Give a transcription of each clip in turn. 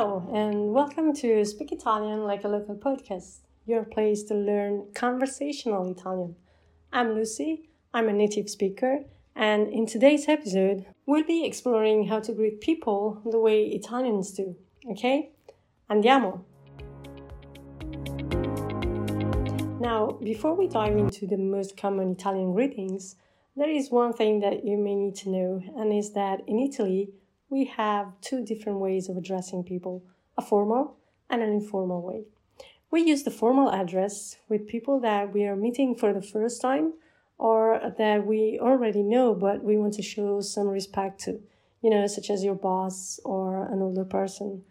Ciao, and welcome to Speak Italian Like a Local podcast, your place to learn conversational Italian. I'm Lucy, I'm a native speaker, and in today's episode, we'll be exploring how to greet people the way Italians do. Okay? Andiamo! Now, before we dive into the most common Italian greetings, there is one thing that you may need to know, and is that in Italy, we have two different ways of addressing people a formal and an informal way. We use the formal address with people that we are meeting for the first time or that we already know but we want to show some respect to, you know, such as your boss or an older person.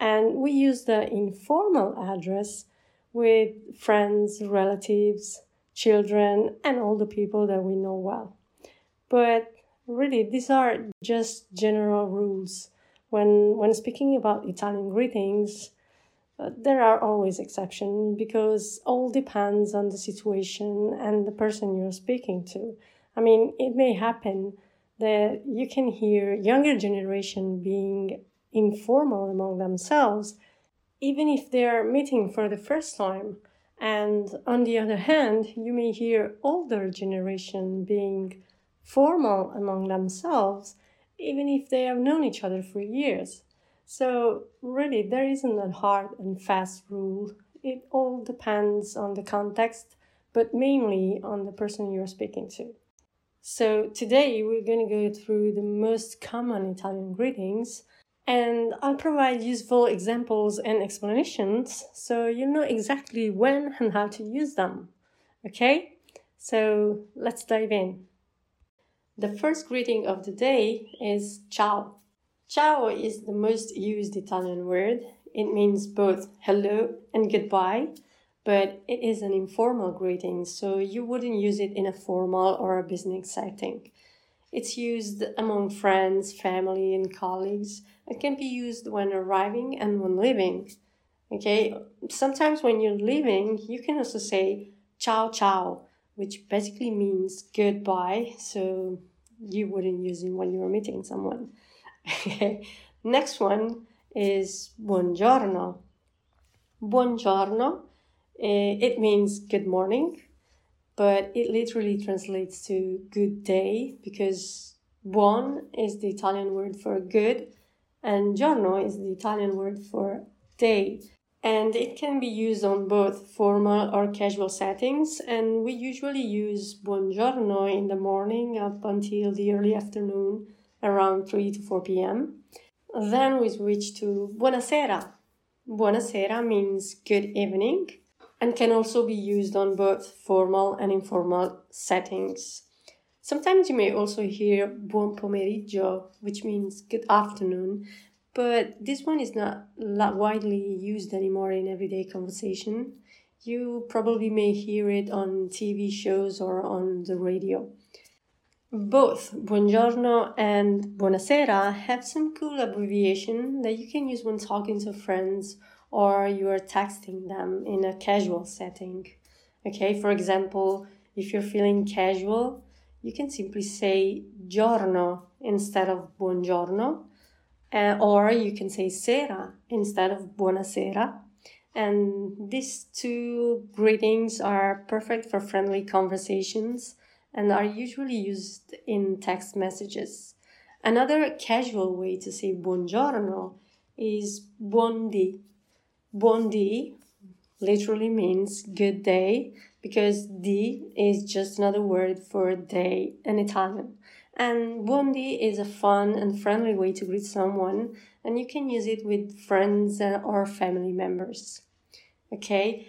And we use the informal address with friends, relatives, children, and all the people that we know well. But really these are just general rules. When when speaking about italian greetings uh, there are always exceptions because all depends on the situation and the person you're speaking to. I mean it may happen that you can hear younger generation being informal among themselves even if they're meeting for the first time. And on the other hand you may hear older generation being formal among themselves, even if they have known each other for years. So, really, there isn't a hard and fast rule. It all depends on the context, but mainly on the person you're speaking to. So, today we're going to go through the most common Italian greetings and I'll provide useful examples and explanations so you know exactly when and how to use them. Okay? So, let's dive in. The first greeting of the day is ciao. Ciao is the most used Italian word. It means both hello and goodbye, but it is an informal greeting, so you wouldn't use it in a formal or a business setting. It's used among friends, family, and colleagues. It can be used when arriving and when leaving. Okay, sometimes when you're leaving, you can also say ciao ciao, which basically means goodbye. So you wouldn't use it when you were meeting someone. Next one is buongiorno. Buongiorno, eh, it means good morning, but it literally translates to good day because buon is the Italian word for good and giorno is the Italian word for day and it can be used on both formal or casual settings and we usually use buongiorno in the morning up until the early afternoon around 3 to 4 p.m. Then we switch to buonasera. Buonasera means good evening and can also be used on both formal and informal settings. Sometimes you may also hear buon pomeriggio, which means good afternoon, but this one is not widely used anymore in everyday conversation. You probably may hear it on TV shows or on the radio. Both buongiorno and buonasera have some cool abbreviation that you can use when talking to friends or you are texting them in a casual setting. Okay, for example, if you're feeling casual, you can simply say giorno instead of buongiorno uh, or you can say sera instead of buonasera. And these two greetings are perfect for friendly conversations and are usually used in text messages. Another casual way to say buongiorno is buondì. Buondì literally means good day because di is just another word for day in Italian. And buondì is a fun and friendly way to greet someone, and you can use it with friends uh, or family members. Okay,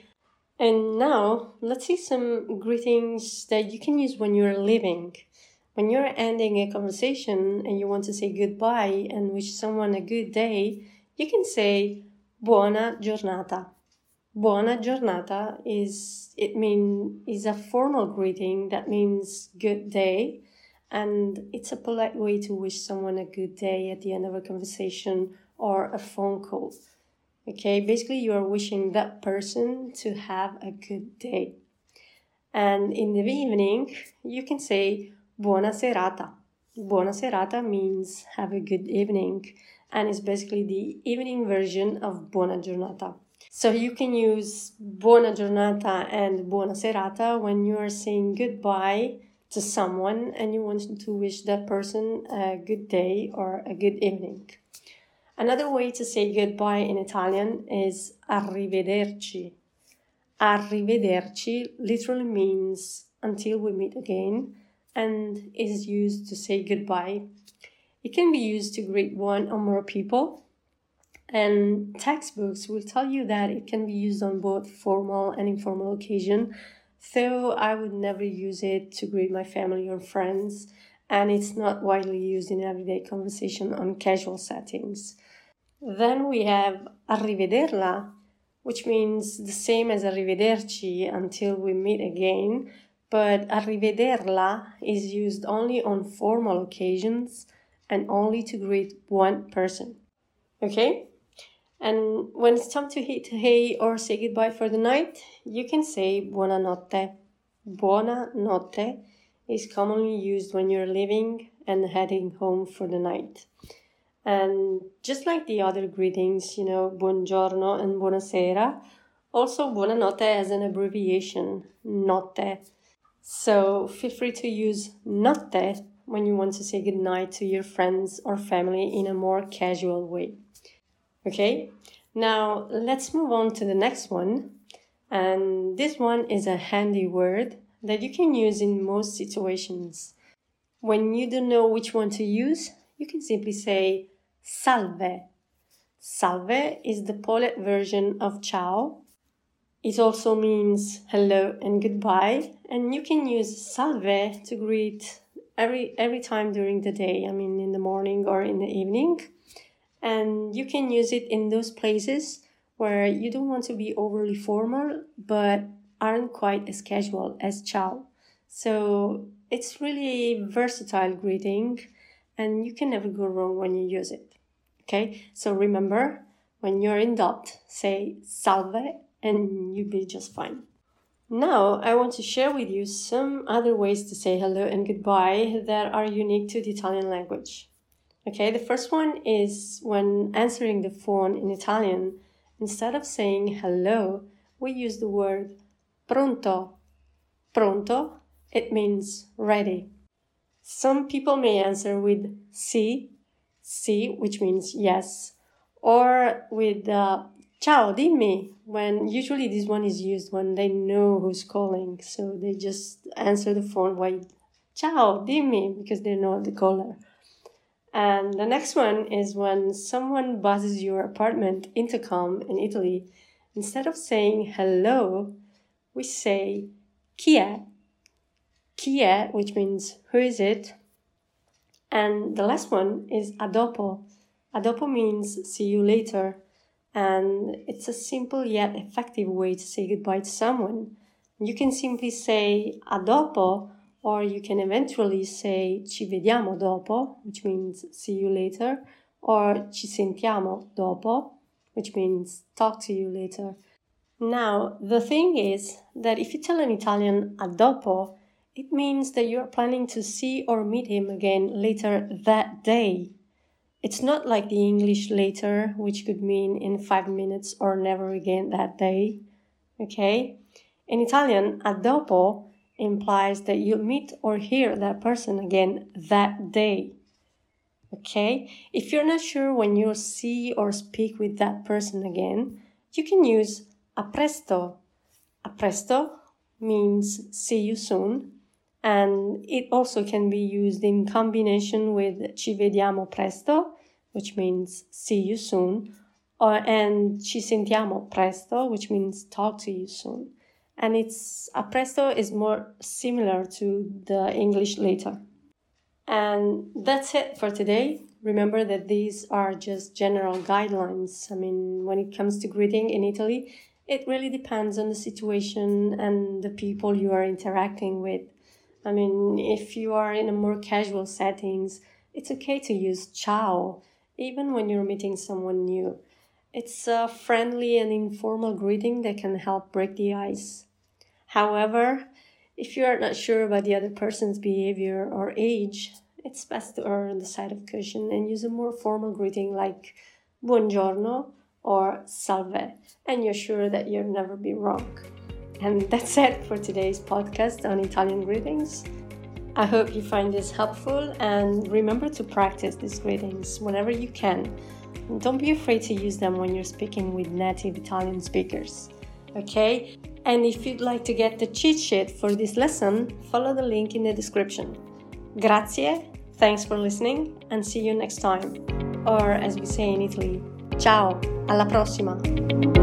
and now let's see some greetings that you can use when you're leaving. When you're ending a conversation and you want to say goodbye and wish someone a good day, you can say buona giornata. Buona giornata is it mean is a formal greeting that means good day and it's a polite way to wish someone a good day at the end of a conversation or a phone call. Okay, basically, you are wishing that person to have a good day. And in the evening, you can say buona serata. Buona serata means have a good evening. and it's basically the evening version of buona giornata. So you can use buona giornata and buona serata when you are saying goodbye to someone and you want to wish that person a good day or a good evening. Another way to say goodbye in Italian is arrivederci. Arrivederci literally means until we meet again and is used to say goodbye. It can be used to greet one or more people. And textbooks will tell you that it can be used on both formal and informal occasion though I would never use it to greet my family or friends, and it's not widely used in everyday conversation on casual settings. Then we have arrivederla, which means the same as arrivederci until we meet again, but arrivederla is used only on formal occasions and only to greet one person. Okay? And when it's time to hit hay or say goodbye for the night, you can say buonanotte. Buonanotte is commonly used when you're leaving and heading home for the night. And just like the other greetings, you know, buongiorno and buonasera, also buonanotte has an abbreviation, notte. So feel free to use notte when you want to say goodnight to your friends or family in a more casual way. Okay, now let's move on to the next one. And this one is a handy word that you can use in most situations. When you don't know which one to use, you can simply say salve. Salve is the polite version of ciao. It also means hello and goodbye, and you can use salve to greet every every time during the day. I mean, in the morning or in the evening and you can use it in those places where you don't want to be overly formal but aren't quite as casual as ciao. So it's really versatile greeting and you can never go wrong when you use it. Okay, so remember when you're in doubt, say salve and you'll be just fine. Now, I want to share with you some other ways to say hello and goodbye that are unique to the Italian language. Okay, the first one is when answering the phone in Italian, instead of saying hello, we use the word pronto. Pronto, it means ready. Some people may answer with sì, sì, which means yes, or with uh, ciao, dimmi, when usually this one is used when they know who's calling. So they just answer the phone with ciao, dimmi, because they know the caller. And the next one is when someone buzzes your apartment intercom in Italy, instead of saying hello, we say chi è? Chi è, which means who is it? And the last one is a dopo. A dopo means see you later, and it's a simple yet effective way to say goodbye to someone. You can simply say a dopo or you can eventually say ci vediamo dopo, which means see you later, or ci sentiamo dopo, which means talk to you later. Now, the thing is that if you tell an Italian a dopo, it means that you're planning to see or meet him again later that day. It's not like the English later, which could mean in five minutes or never again that day. Okay? In Italian, a dopo implies that you'll meet or hear that person again that day. Okay? If you're not sure when you'll see or speak with that person again, you can use a presto. A presto means see you soon, and it also can be used in combination with ci vediamo presto, which means see you soon, or, and ci sentiamo presto, which means talk to you soon and its a presto is more similar to the English later. And that's it for today. Remember that these are just general guidelines. I mean, when it comes to greeting in Italy, it really depends on the situation and the people you are interacting with. I mean, if you are in a more casual settings, it's okay to use ciao, even when you're meeting someone new. It's a friendly and informal greeting that can help break the ice. However, if you are not sure about the other person's behavior or age, it's best to err on the side of caution and use a more formal greeting like buongiorno or salve, and you're sure that you'll never be wrong. And that's it for today's podcast on Italian greetings. I hope you find this helpful and remember to practice these greetings whenever you can. And don't be afraid to use them when you're speaking with native Italian speakers. Okay? And if you'd like to get the cheat sheet for this lesson, follow the link in the description. Grazie, thanks for listening, and see you next time. Or as we say in Italy, ciao, alla prossima!